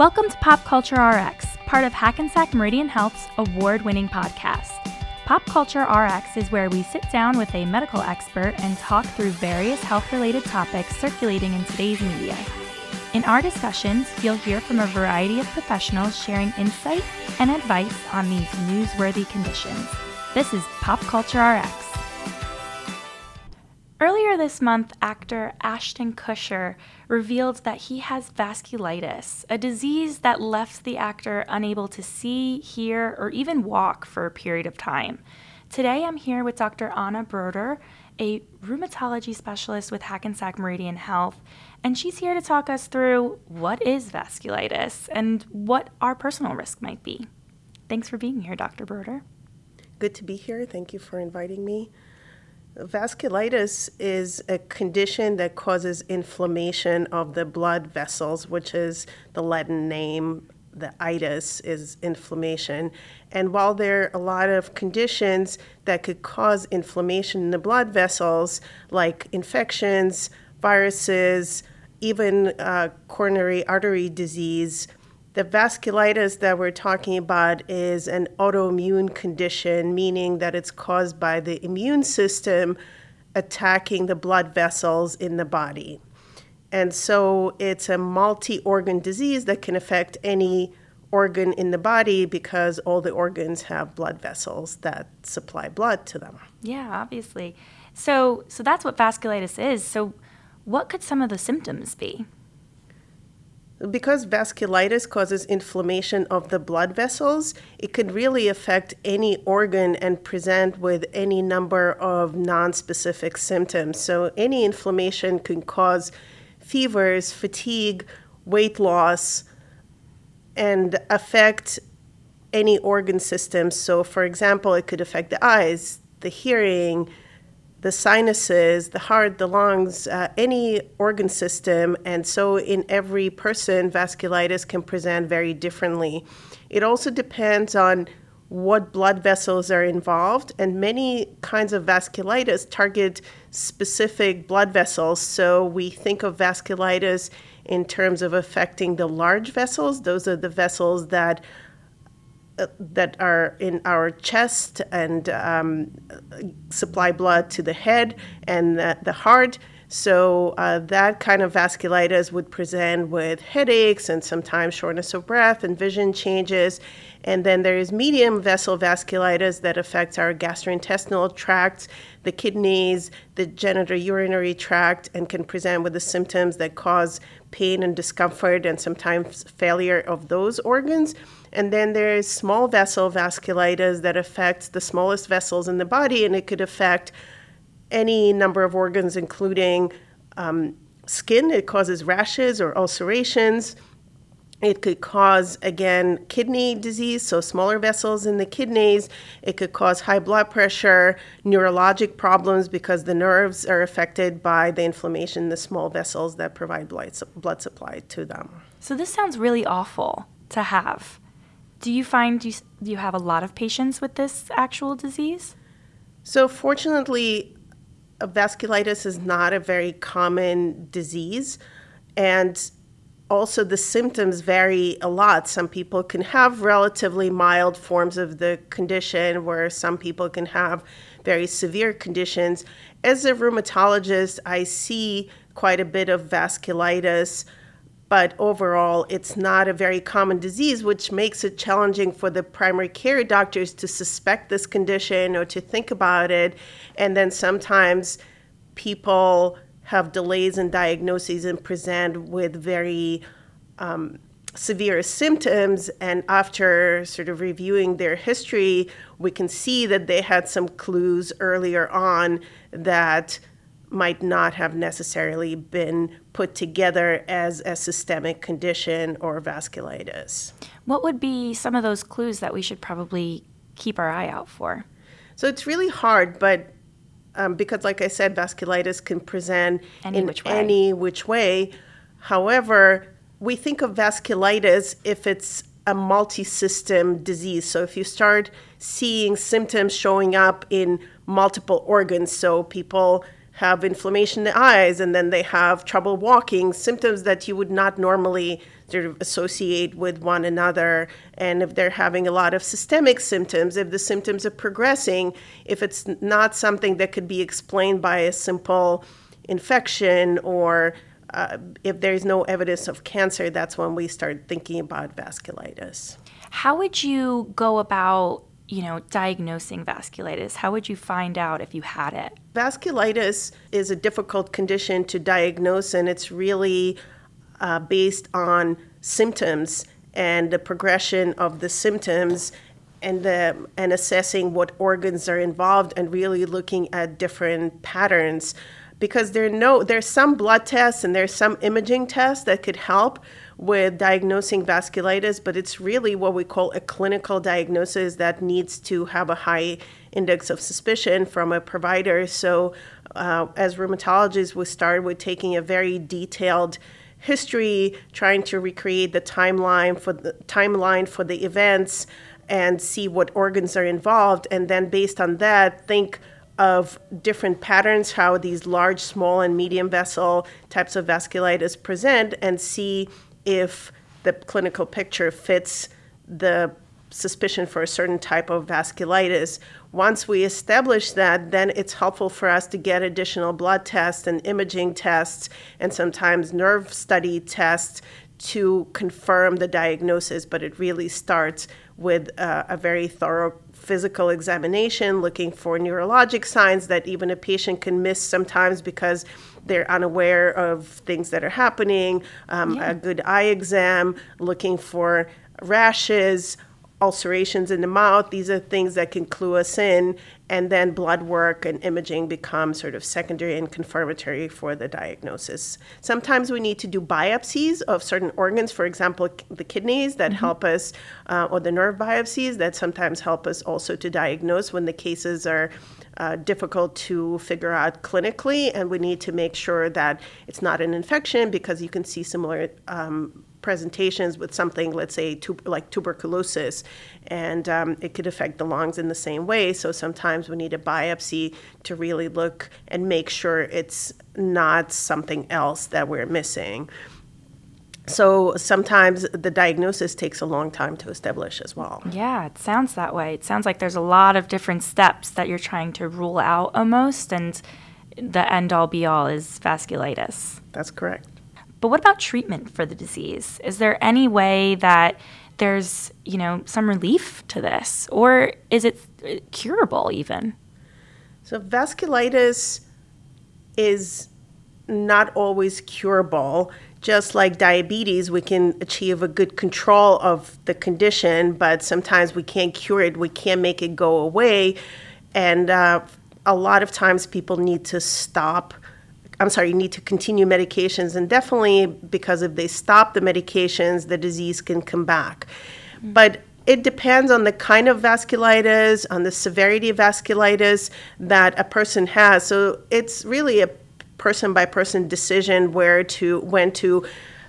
Welcome to Pop Culture RX, part of Hackensack Meridian Health's award winning podcast. Pop Culture RX is where we sit down with a medical expert and talk through various health related topics circulating in today's media. In our discussions, you'll hear from a variety of professionals sharing insight and advice on these newsworthy conditions. This is Pop Culture RX. Earlier this month, actor Ashton Kutcher revealed that he has vasculitis, a disease that left the actor unable to see, hear, or even walk for a period of time. Today, I'm here with Dr. Anna Broder, a rheumatology specialist with Hackensack Meridian Health, and she's here to talk us through what is vasculitis and what our personal risk might be. Thanks for being here, Dr. Broder. Good to be here. Thank you for inviting me. Vasculitis is a condition that causes inflammation of the blood vessels, which is the Latin name. The itis is inflammation. And while there are a lot of conditions that could cause inflammation in the blood vessels, like infections, viruses, even uh, coronary artery disease, the vasculitis that we're talking about is an autoimmune condition, meaning that it's caused by the immune system attacking the blood vessels in the body. And so it's a multi organ disease that can affect any organ in the body because all the organs have blood vessels that supply blood to them. Yeah, obviously. So so that's what vasculitis is. So what could some of the symptoms be? Because vasculitis causes inflammation of the blood vessels, it could really affect any organ and present with any number of non-specific symptoms. So any inflammation can cause fevers, fatigue, weight loss, and affect any organ system. So for example, it could affect the eyes, the hearing, the sinuses, the heart, the lungs, uh, any organ system. And so, in every person, vasculitis can present very differently. It also depends on what blood vessels are involved, and many kinds of vasculitis target specific blood vessels. So, we think of vasculitis in terms of affecting the large vessels, those are the vessels that that are in our chest and um, supply blood to the head and the, the heart. So uh, that kind of vasculitis would present with headaches and sometimes shortness of breath and vision changes. And then there is medium vessel vasculitis that affects our gastrointestinal tract, the kidneys, the genitourinary tract, and can present with the symptoms that cause pain and discomfort and sometimes failure of those organs. And then there's small vessel vasculitis that affects the smallest vessels in the body, and it could affect any number of organs, including um, skin. It causes rashes or ulcerations. It could cause, again, kidney disease, so smaller vessels in the kidneys. It could cause high blood pressure, neurologic problems because the nerves are affected by the inflammation the small vessels that provide blood, blood supply to them. So, this sounds really awful to have. Do you find you, you have a lot of patients with this actual disease? So, fortunately, vasculitis is not a very common disease. And also, the symptoms vary a lot. Some people can have relatively mild forms of the condition, where some people can have very severe conditions. As a rheumatologist, I see quite a bit of vasculitis but overall, it's not a very common disease, which makes it challenging for the primary care doctors to suspect this condition or to think about it. And then sometimes people have delays in diagnoses and present with very um, severe symptoms. And after sort of reviewing their history, we can see that they had some clues earlier on that might not have necessarily been put together as a systemic condition or vasculitis. What would be some of those clues that we should probably keep our eye out for? So it's really hard, but um, because, like I said, vasculitis can present any in which any which way. However, we think of vasculitis if it's a multi-system disease. So if you start seeing symptoms showing up in multiple organs, so people have inflammation in the eyes and then they have trouble walking, symptoms that you would not normally sort of associate with one another. And if they're having a lot of systemic symptoms, if the symptoms are progressing, if it's not something that could be explained by a simple infection or uh, if there's no evidence of cancer, that's when we start thinking about vasculitis. How would you go about you know, diagnosing vasculitis? How would you find out if you had it? Vasculitis is a difficult condition to diagnose, and it's really uh, based on symptoms and the progression of the symptoms and the and assessing what organs are involved and really looking at different patterns because there no there's some blood tests and there's some imaging tests that could help with diagnosing vasculitis, but it's really what we call a clinical diagnosis that needs to have a high index of suspicion from a provider. So, uh, as rheumatologists, we start with taking a very detailed history, trying to recreate the timeline for the timeline for the events and see what organs are involved, and then based on that, think of different patterns, how these large, small, and medium vessel types of vasculitis present, and see if the clinical picture fits the suspicion for a certain type of vasculitis. Once we establish that, then it's helpful for us to get additional blood tests and imaging tests and sometimes nerve study tests to confirm the diagnosis. But it really starts with uh, a very thorough physical examination, looking for neurologic signs that even a patient can miss sometimes because they're unaware of things that are happening, um, yeah. a good eye exam, looking for rashes, ulcerations in the mouth. These are things that can clue us in, and then blood work and imaging become sort of secondary and confirmatory for the diagnosis. Sometimes we need to do biopsies of certain organs, for example, the kidneys that mm-hmm. help us, uh, or the nerve biopsies that sometimes help us also to diagnose when the cases are. Uh, difficult to figure out clinically, and we need to make sure that it's not an infection because you can see similar um, presentations with something, let's say, tu- like tuberculosis, and um, it could affect the lungs in the same way. So sometimes we need a biopsy to really look and make sure it's not something else that we're missing. So sometimes the diagnosis takes a long time to establish as well. Yeah, it sounds that way. It sounds like there's a lot of different steps that you're trying to rule out almost, and the end all be all is vasculitis. That's correct. But what about treatment for the disease? Is there any way that there's, you know, some relief to this or is it curable even? So vasculitis is not always curable. Just like diabetes, we can achieve a good control of the condition, but sometimes we can't cure it. We can't make it go away. And uh, a lot of times people need to stop I'm sorry, you need to continue medications, and definitely because if they stop the medications, the disease can come back. Mm-hmm. But it depends on the kind of vasculitis, on the severity of vasculitis that a person has. So it's really a person by person decision where to when to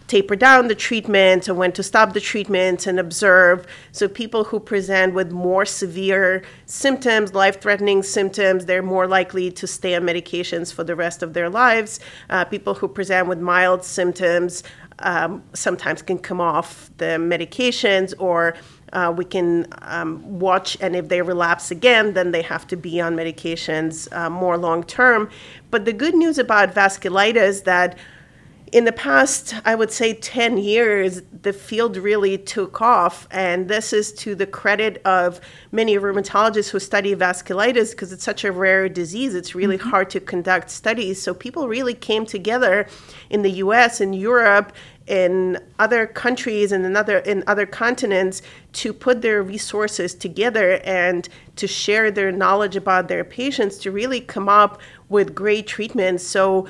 taper down the treatment and when to stop the treatment and observe. So, people who present with more severe symptoms, life threatening symptoms, they're more likely to stay on medications for the rest of their lives. Uh, people who present with mild symptoms um, sometimes can come off the medications or uh, we can um, watch, and if they relapse again, then they have to be on medications uh, more long term. But the good news about vasculitis that in the past, I would say 10 years, the field really took off. And this is to the credit of many rheumatologists who study vasculitis because it's such a rare disease. It's really mm-hmm. hard to conduct studies. So people really came together in the US and Europe in other countries and in other in other continents to put their resources together and to share their knowledge about their patients to really come up with great treatments. So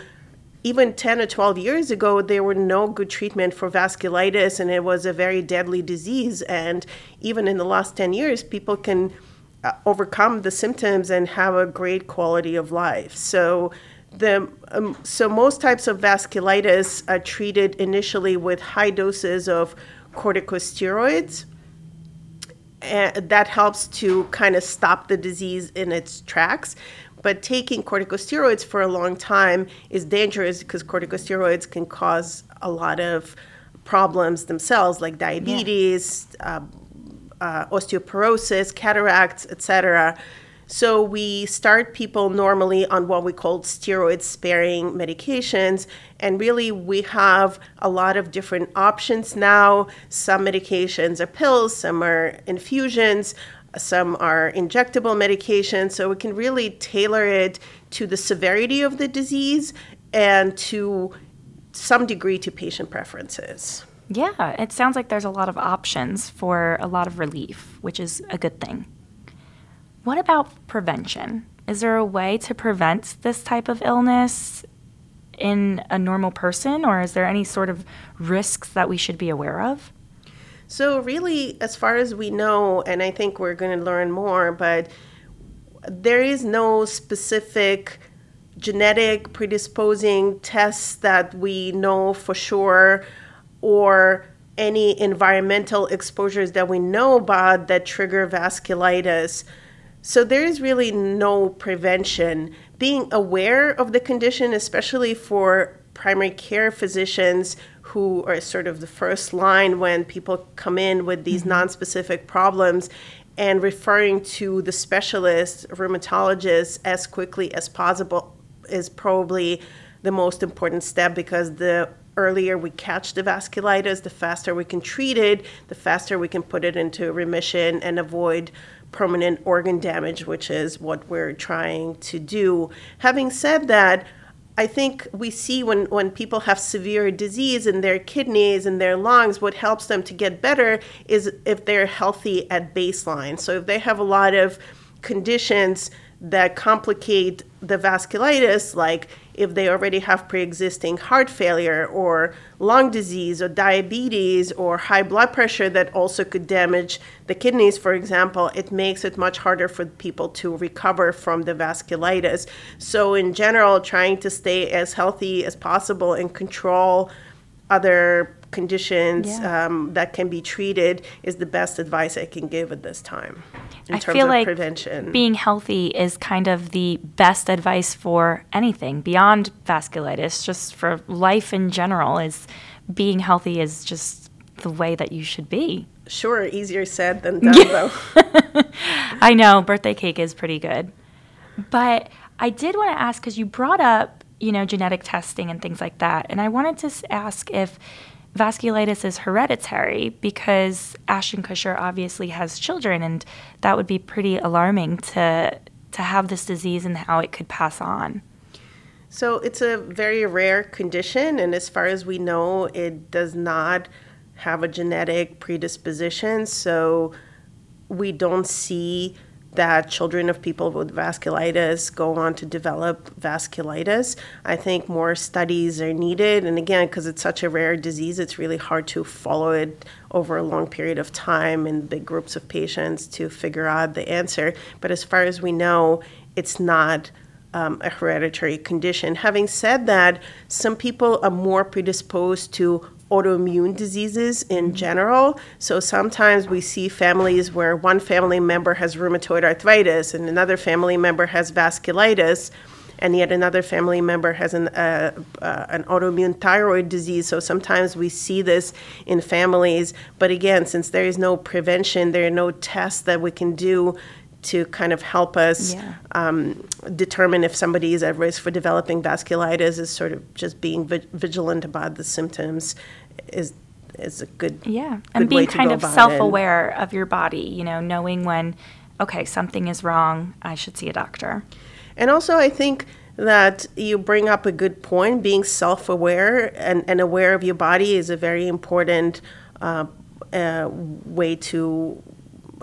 even 10 or 12 years ago, there were no good treatment for vasculitis, and it was a very deadly disease. And even in the last 10 years, people can uh, overcome the symptoms and have a great quality of life. So, the, um, so most types of vasculitis are treated initially with high doses of corticosteroids. And that helps to kind of stop the disease in its tracks. But taking corticosteroids for a long time is dangerous because corticosteroids can cause a lot of problems themselves, like diabetes, yeah. uh, uh, osteoporosis, cataracts, etc. So we start people normally on what we call steroid sparing medications. And really, we have a lot of different options now. Some medications are pills, some are infusions, some are injectable medications. So we can really tailor it to the severity of the disease and to some degree to patient preferences. Yeah, it sounds like there's a lot of options for a lot of relief, which is a good thing. What about prevention? Is there a way to prevent this type of illness in a normal person, or is there any sort of risks that we should be aware of? So, really, as far as we know, and I think we're going to learn more, but there is no specific genetic predisposing tests that we know for sure or any environmental exposures that we know about that trigger vasculitis. So there is really no prevention. Being aware of the condition, especially for primary care physicians who are sort of the first line when people come in with these mm-hmm. nonspecific problems, and referring to the specialist rheumatologist as quickly as possible is probably the most important step because the earlier we catch the vasculitis, the faster we can treat it, the faster we can put it into remission and avoid permanent organ damage, which is what we're trying to do. Having said that, I think we see when, when people have severe disease in their kidneys and their lungs, what helps them to get better is if they're healthy at baseline. So if they have a lot of conditions that complicate the vasculitis, like if they already have pre existing heart failure or lung disease or diabetes or high blood pressure that also could damage the kidneys, for example, it makes it much harder for people to recover from the vasculitis. So, in general, trying to stay as healthy as possible and control other conditions yeah. um, that can be treated is the best advice I can give at this time in I terms feel of like prevention. Being healthy is kind of the best advice for anything beyond vasculitis, just for life in general is being healthy is just the way that you should be. Sure, easier said than done though. I know, birthday cake is pretty good. But I did want to ask cuz you brought up, you know, genetic testing and things like that, and I wanted to ask if vasculitis is hereditary because Ashton Kutcher obviously has children, and that would be pretty alarming to to have this disease and how it could pass on. So it's a very rare condition, and as far as we know, it does not have a genetic predisposition. So we don't see that children of people with vasculitis go on to develop vasculitis. I think more studies are needed. And again, because it's such a rare disease, it's really hard to follow it over a long period of time in big groups of patients to figure out the answer. But as far as we know, it's not. Um, a hereditary condition. Having said that, some people are more predisposed to autoimmune diseases in general. So sometimes we see families where one family member has rheumatoid arthritis and another family member has vasculitis and yet another family member has an, uh, uh, an autoimmune thyroid disease. So sometimes we see this in families. But again, since there is no prevention, there are no tests that we can do to kind of help us yeah. um, determine if somebody is at risk for developing vasculitis is sort of just being vi- vigilant about the symptoms is is a good yeah and being kind of self-aware it. of your body you know knowing when okay something is wrong i should see a doctor and also i think that you bring up a good point being self-aware and, and aware of your body is a very important uh, uh, way to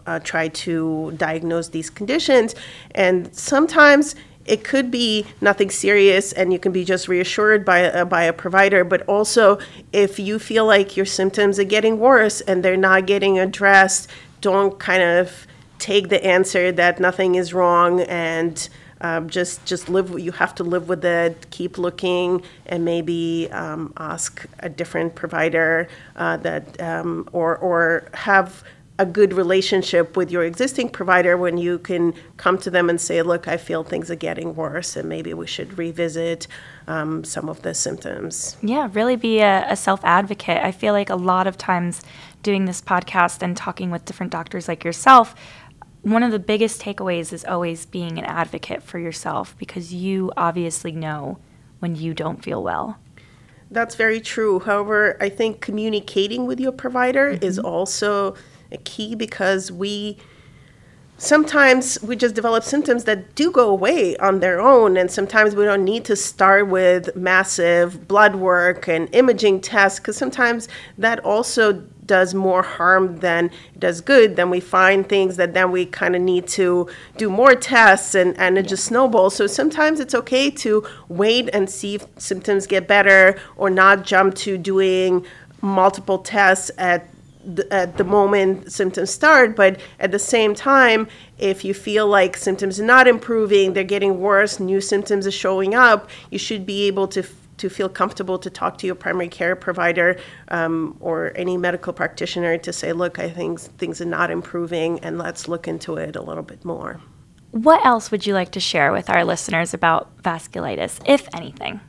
uh, try to diagnose these conditions. And sometimes it could be nothing serious and you can be just reassured by a, by a provider but also if you feel like your symptoms are getting worse and they're not getting addressed don't kind of take the answer that nothing is wrong and um, just just live you have to live with it keep looking and maybe um, ask a different provider uh, that um, or or have a good relationship with your existing provider when you can come to them and say, look, I feel things are getting worse and maybe we should revisit um, some of the symptoms. Yeah, really be a, a self advocate. I feel like a lot of times doing this podcast and talking with different doctors like yourself, one of the biggest takeaways is always being an advocate for yourself because you obviously know when you don't feel well. That's very true. However, I think communicating with your provider mm-hmm. is also a key because we sometimes we just develop symptoms that do go away on their own and sometimes we don't need to start with massive blood work and imaging tests because sometimes that also does more harm than does good, then we find things that then we kind of need to do more tests and, and it just snowballs. So sometimes it's okay to wait and see if symptoms get better or not jump to doing multiple tests at at the moment symptoms start, but at the same time, if you feel like symptoms are not improving, they're getting worse, new symptoms are showing up, you should be able to to feel comfortable to talk to your primary care provider um, or any medical practitioner to say, look, I think things are not improving and let's look into it a little bit more. What else would you like to share with our listeners about vasculitis, if anything?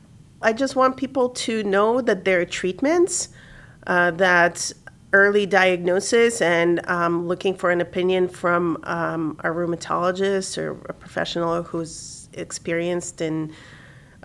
I just want people to know that there are treatments, uh, that early diagnosis and um, looking for an opinion from um, a rheumatologist or a professional who's experienced in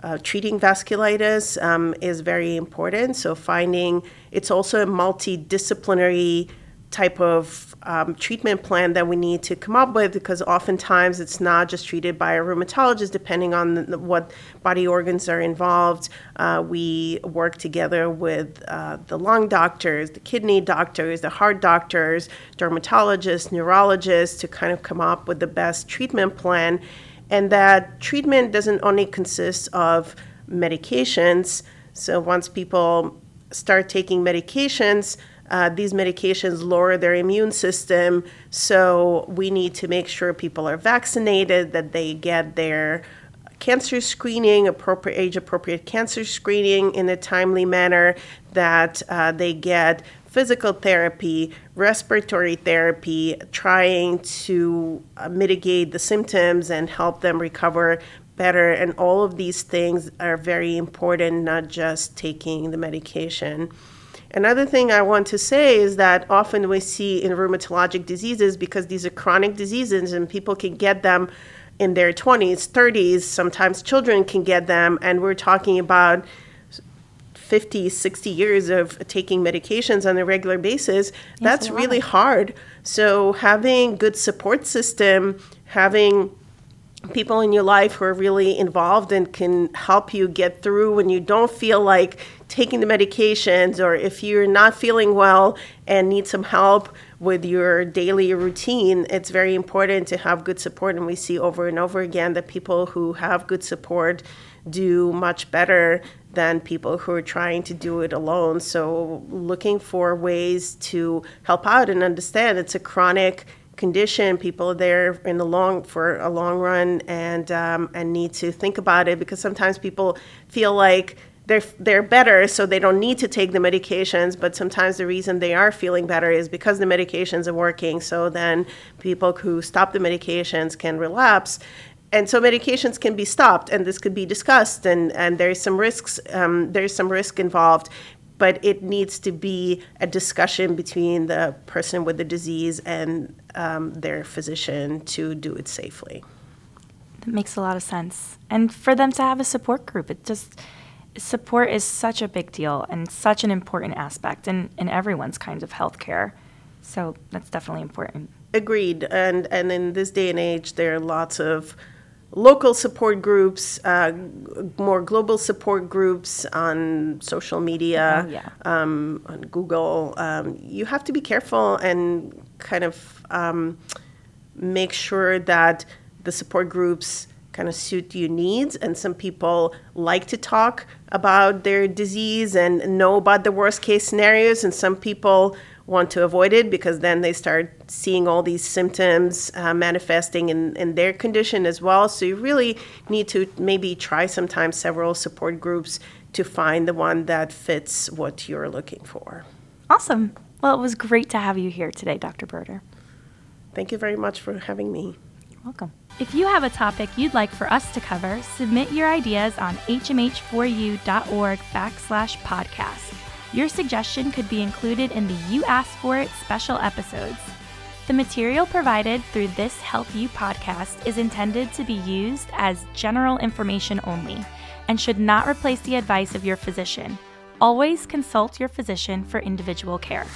uh, treating vasculitis um, is very important. So, finding it's also a multidisciplinary type of um, treatment plan that we need to come up with because oftentimes it's not just treated by a rheumatologist, depending on the, what body organs are involved. Uh, we work together with uh, the lung doctors, the kidney doctors, the heart doctors, dermatologists, neurologists to kind of come up with the best treatment plan and that treatment doesn't only consist of medications. So once people start taking medications, uh, these medications lower their immune system. So we need to make sure people are vaccinated, that they get their cancer screening, appropriate age appropriate cancer screening in a timely manner, that uh, they get physical therapy, respiratory therapy, trying to uh, mitigate the symptoms and help them recover better. And all of these things are very important, not just taking the medication. Another thing I want to say is that often we see in rheumatologic diseases, because these are chronic diseases and people can get them in their 20s, 30s, sometimes children can get them, and we're talking about 50, 60 years of taking medications on a regular basis, that's really hard. So having good support system, having people in your life who are really involved and can help you get through when you don't feel like taking the medications or if you're not feeling well and need some help with your daily routine, it's very important to have good support. And we see over and over again that people who have good support do much better than people who are trying to do it alone. So, looking for ways to help out and understand it's a chronic condition. People are there in the long for a long run and um, and need to think about it because sometimes people feel like they're they're better, so they don't need to take the medications. But sometimes the reason they are feeling better is because the medications are working. So then people who stop the medications can relapse, and so medications can be stopped and this could be discussed and, and there's some risks um, there's some risk involved but it needs to be a discussion between the person with the disease and um, their physician to do it safely. That makes a lot of sense. And for them to have a support group it just support is such a big deal and such an important aspect in, in everyone's kind of healthcare. So that's definitely important. Agreed. And and in this day and age there are lots of local support groups, uh, more global support groups on social media, oh, yeah. um, on Google. Um, you have to be careful and kind of um, make sure that the support groups kind of suit your needs. And some people like to talk about their disease and know about the worst case scenarios, and some people want to avoid it because then they start seeing all these symptoms uh, manifesting in, in their condition as well. So you really need to maybe try sometimes several support groups to find the one that fits what you're looking for. Awesome. Well, it was great to have you here today, Dr. Broder. Thank you very much for having me. You're Welcome. If you have a topic you'd like for us to cover, submit your ideas on hmh4u.org backslash podcast. Your suggestion could be included in the You Asked For It special episodes. The material provided through this HealthU podcast is intended to be used as general information only and should not replace the advice of your physician. Always consult your physician for individual care.